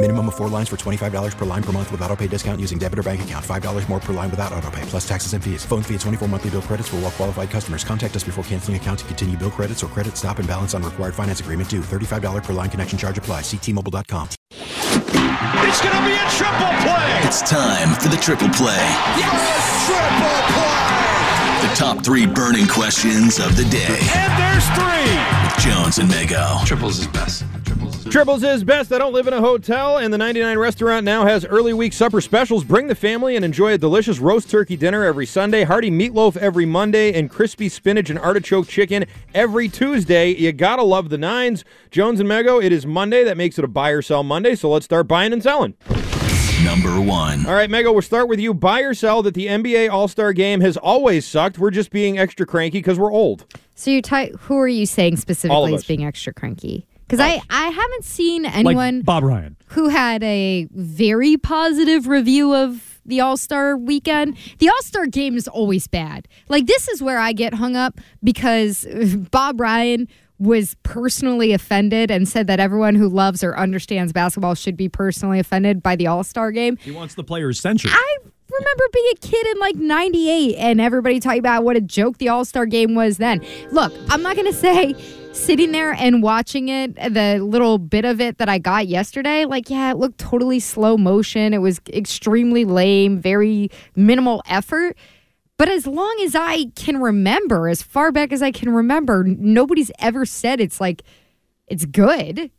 Minimum of four lines for $25 per line per month with auto pay discount using debit or bank account. $5 more per line without auto pay, plus taxes and fees. Phone fee at 24 monthly bill credits for all well qualified customers. Contact us before canceling account to continue bill credits or credit stop and balance on required finance agreement due. $35 per line connection charge apply. Ctmobile.com. It's going to be a triple play. It's time for the triple play. Yes! Triple play. The top three burning questions of the day. And there's three. With Jones and Mego. Triples is best. Triples is best. I don't live in a hotel, and the 99 restaurant now has early week supper specials. Bring the family and enjoy a delicious roast turkey dinner every Sunday, hearty meatloaf every Monday, and crispy spinach and artichoke chicken every Tuesday. You gotta love the nines. Jones and Mego, it is Monday. That makes it a buy or sell Monday, so let's start buying and selling. Number one. All right, Mego, we'll start with you. Buy or sell that the NBA All Star game has always sucked. We're just being extra cranky because we're old. So you ty- who are you saying specifically is being extra cranky? Because I, I haven't seen anyone Like Bob Ryan. who had a very positive review of the All Star weekend. The All Star game is always bad. Like, this is where I get hung up because Bob Ryan was personally offended and said that everyone who loves or understands basketball should be personally offended by the All Star game. He wants the players censured. I remember being a kid in like 98 and everybody talking about what a joke the All Star game was then. Look, I'm not going to say sitting there and watching it, the little bit of it that I got yesterday, like, yeah, it looked totally slow motion. It was extremely lame, very minimal effort. But as long as I can remember, as far back as I can remember, nobody's ever said it's like, it's good.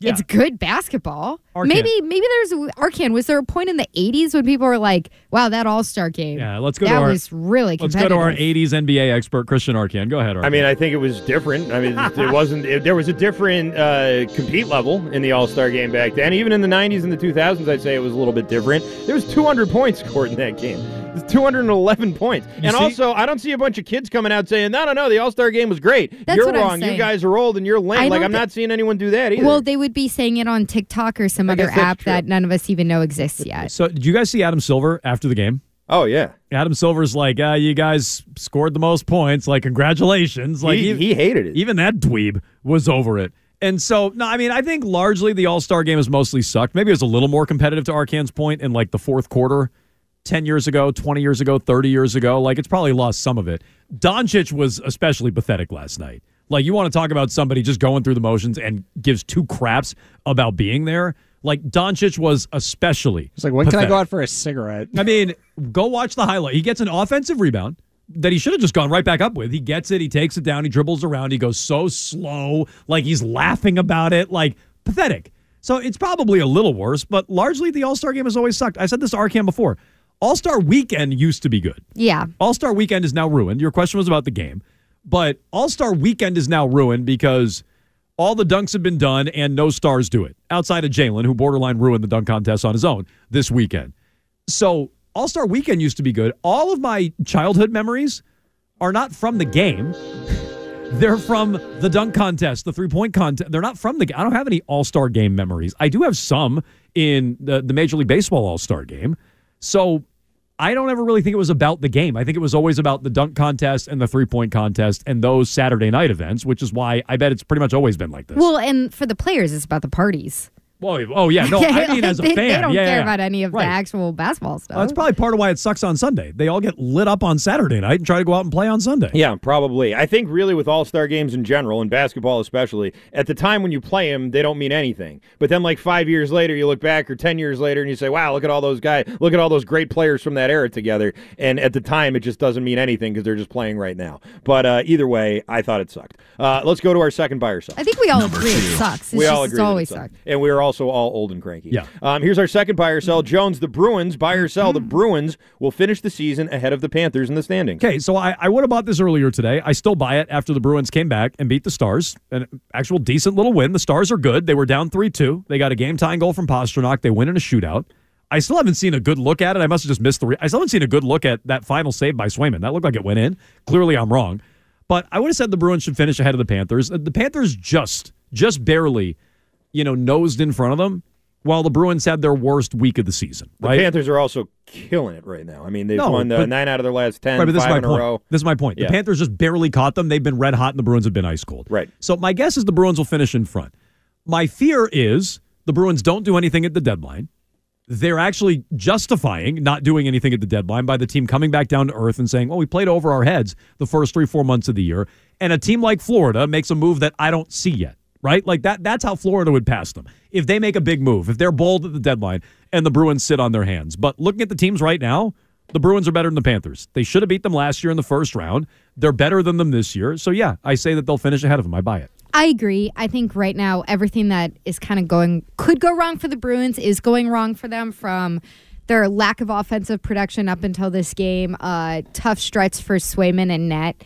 Yeah. It's good basketball. Arcand. Maybe maybe there's Arcand. Was there a point in the 80s when people were like, "Wow, that All Star game, Yeah, let's go that to our was really let's go to our '80s NBA expert Christian Arcand. Go ahead, Arcand. I mean, I think it was different. I mean, it wasn't. It, there was a different uh, compete level in the All Star game back then. Even in the '90s and the 2000s, I'd say it was a little bit different. There was 200 points scored in that game. It was 211 points. You and see- also, I don't see a bunch of kids coming out saying, "No, no, no, the All Star game was great." That's you're what I'm wrong. You guys are old and you're lame. Like I'm thi- not seeing anyone do that either. well, they would be saying it on TikTok or some I other app true. that none of us even know exists yet. so did you guys see Adam Silver after the game? oh yeah, Adam Silver's like, ah, you guys scored the most points. Like, congratulations. Like, he, even, he hated it. even that dweeb was over it. And so, no, I mean, I think largely the All Star game has mostly sucked. Maybe it was a little more competitive to Arcand's point in like the fourth quarter 10 years ago, 20 years ago, 30 years ago. Like, it's probably lost some of it. Doncic was especially pathetic last night. Like, you want to talk about somebody just going through the motions and gives two craps about being there. Like, Doncic was especially. It's like, when can I go out for a cigarette? I mean, go watch the highlight. He gets an offensive rebound that he should have just gone right back up with. He gets it, he takes it down, he dribbles around, he goes so slow, like he's laughing about it, like pathetic. So it's probably a little worse, but largely the All Star game has always sucked. I said this to Arcand before. All Star weekend used to be good. Yeah, All Star weekend is now ruined. Your question was about the game, but All Star weekend is now ruined because all the dunks have been done and no stars do it outside of Jaylen, who borderline ruined the dunk contest on his own this weekend. So All Star weekend used to be good. All of my childhood memories are not from the game. They're from the dunk contest, the three point contest. They're not from the. Game. I don't have any All Star game memories. I do have some in the, the Major League Baseball All Star game. So I don't ever really think it was about the game. I think it was always about the dunk contest and the three point contest and those Saturday night events, which is why I bet it's pretty much always been like this. Well, and for the players, it's about the parties. Oh, oh yeah, no, I mean as a they, fan, they don't yeah, care yeah. about any of Right. the actual basketball stuff. Well, that's probably part of why it sucks on Sunday. They all get lit up on Saturday night and try to go out and play on Sunday. Yeah, probably. I think really with All Star games in general and basketball especially, at the time when you play them, they don't mean anything. But then like five years later, you look back or ten years later and you say, "Wow, look at all those guys! Look at all those great players from that era together." And at the time, it just doesn't mean anything because they're just playing right now. But uh, either way, I thought it sucked. Uh, let's go to our second buyer. I think we all agree it sucks. It's we just, all it's agree. that it always sucked. sucked. and we are also all old and cranky. Yeah. Um, here's our second buy or sell. Jones, the Bruins, buy or sell. The. Bruins will finish the season ahead of the Panthers in the standings. Okay, so I, I would have bought this earlier today. I still buy it after the Bruins came back and beat the Stars. An actual decent little win. The Stars are good. They were down 3 2. They got a game tying goal from Pastrnak. They win in a shootout. I still haven't seen a good look at it. I must have just missed the. Re- I still haven't seen a good look at that final save by Swayman. That looked like it went in. Clearly, I'm wrong. But I would have said the Bruins should finish ahead of the Panthers. The Panthers just, just barely, you know, nosed in front of them, while the Bruins had their worst week of the season. The Panthers are also killing it right now. I mean, they've No, won uh, but- nine out of their last ten, Right, but this is my in a point. row. This is my point. Yeah. The Panthers just barely caught them. They've been red hot, and the Bruins have been ice cold. Right. So my guess is the Bruins will finish in front. My fear is the Bruins don't do anything at the deadline. They're actually justifying not doing anything at the deadline by the team coming back down to earth and saying, well, we played over our heads the first three, four months of the year. And a team like Florida makes a move that I don't see yet, right? Like that, that's how Florida would pass them. If they make a big move, if they're bold at the deadline and the Bruins sit on their hands. But looking at the teams right now, the Bruins are better than the Panthers. They should have beat them last year in the first round. They're better than them this year. So yeah, I say that they'll finish ahead of them. I buy it. I agree. I think right now everything that is kind of going could go wrong for the Bruins is going wrong for them from their lack of offensive production up until this game, uh, tough stretch for Swayman and net.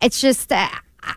It's just uh,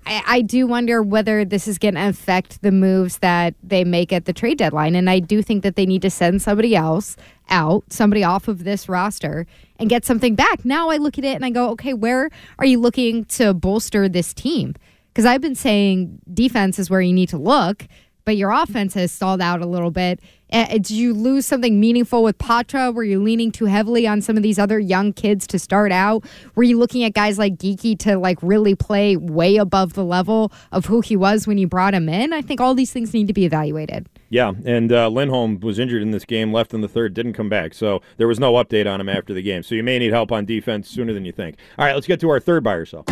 I, I do wonder whether this is going to affect the moves that they make at the trade deadline, and I do think that they need to send somebody else out, somebody off of this roster, and get something back. Now I look at it and I go, okay, where are you looking to bolster this team? Because I've been saying defense is where you need to look, but your offense has stalled out a little bit. Uh, Did you lose something meaningful with Patra? Were you leaning too heavily on some of these other young kids to start out? Were you looking at guys like Geekie to like really play way above the level of who he was when you brought him in? I think all these things need to be evaluated. Yeah, and uh, Lindholm was injured in this game, left in the third, didn't come back. So there was no update on him after the game. So you may need help on defense sooner than you think. All right, let's get to our third buy or sell.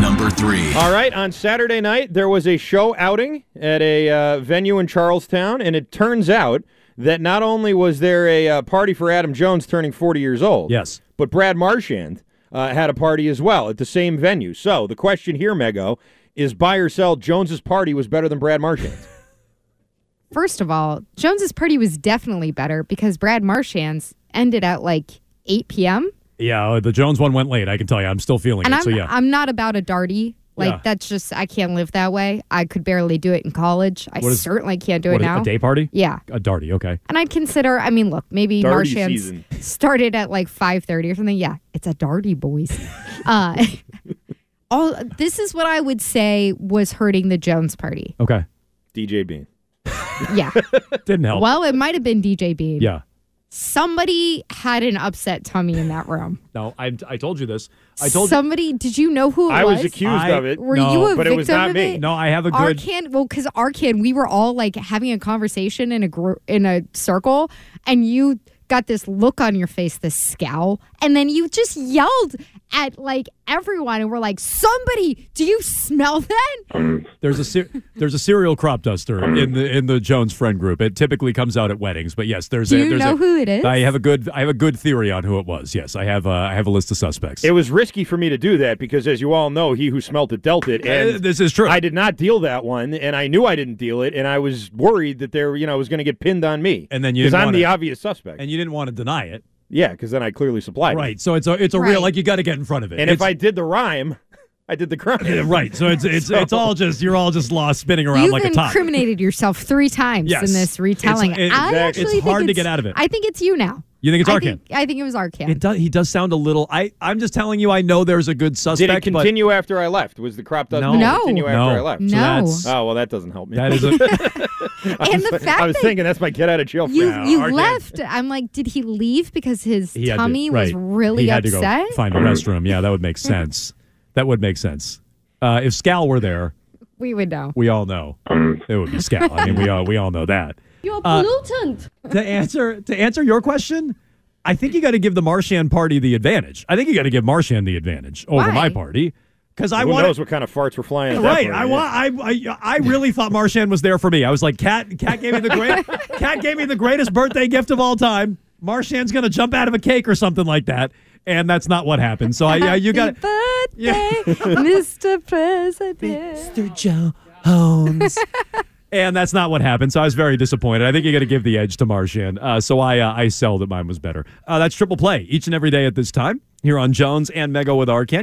Number three. All right, on Saturday night, there was a show outing at a uh, venue in Charlestown, and it turns out that not only was there a uh, party for Adam Jones turning 40 years old, Yes. but Brad Marchand uh, had a party as well at the same venue. So the question here, Mego, is buy or sell Jones's party was better than Brad Marchand's? First of all, Jones's party was definitely better because Brad Marchand's ended at like 8 p.m. Yeah, uh, the Jones one went late. I can tell you. I'm still feeling And it. I'm so yeah. I'm not about a darty. Like Yeah. that's just I can't live that way. I could barely do it in college. I What is- certainly can't do What it is- now. a day party? Yeah. A darty. Okay. And I'd consider I mean, look, maybe Darty Marchand season. started at like 5:30 or something. Yeah, it's a darty, boys. uh all this is what I would say was hurting the Jones party. Okay. DJ Bean. Yeah. Didn't help. well, it might have been DJ Bean. yeah. Somebody had an upset tummy in that room. No, I, I told you this. I told Somebody, did you know who it I was? was accused I- of it. Were No, you a but it was not of me. it? No, I have a good. Arcand, well, because Arcand, we were all like having a conversation in a group in a circle, and you got this look on your face, this scowl, and then you just yelled at like everyone, and we're like, "Somebody, do you smell that?" There's a ser- there's a serial crop duster in the in the Jones friend group. It typically comes out at weddings, but yes, there's Do a you there's know a, who it is? I have a good I have a good theory on who it was. Yes, I have uh, I have a list of suspects. It was risky for me to do that because, as you all know, he who smelt it dealt it. And Uh, this is true. I did not deal that one, and I knew I didn't deal it, and I was worried that there, you know, was going to get pinned on me. And then you because didn't I'm want the obvious suspect. and you didn't want to deny it, yeah, because then I clearly supplied it. right? So it's a it's a Right. real like you got to get in front of it. And if I did the rhyme, I did the crime. Yeah, right, so it's it's So- it's all just you're all just lost spinning around You've like a top. incriminated yourself three times Yes. in this retelling. It's- it- I exactly. actually It's think hard to get out of it. I think it's you now. You think it's I Arcand? think, I think it was Arcand. It does. He does sound a little. I. I'm just telling you. I know there's a good suspect. Did it but continue after I left? Was the crop dust No. No. continue after No. I left? No. that's- Oh well, that doesn't help me. that is a. and the fact I was that thinking that's my get out of jail free. you Yeah, you Arcand. left. I'm like, did he leave because his he had to- tummy was right. really he had upset? to go find a restroom. Yeah, that would make sense. that would make sense. Uh, if Scal were there, we would know. we all know it would be Scal. I mean, we all we all know that. You're Uh, pollutant. to answer to answer your question, I think you got to give the Marchand party the advantage. I think you got to give Marchand the advantage over Why? my party because I Who want knows what kind of farts were flying? At that Right, party, I yeah. want. I, I I really thought Marchand was there for me. I was like, Cat. Cat gave me the great. Cat gave me the greatest birthday gift of all time. Marchand's gonna jump out of a cake or something like that, and that's not what happened. So I, yeah, you got. birthday, Mr. President. Mr. Jones. and that's not what happened. So I was very disappointed. I think you got to give the edge to Marchand. Uh, so I uh, I sell that mine was better. Uh, that's triple play each and every day at this time here on Jones and Mego with Arcand.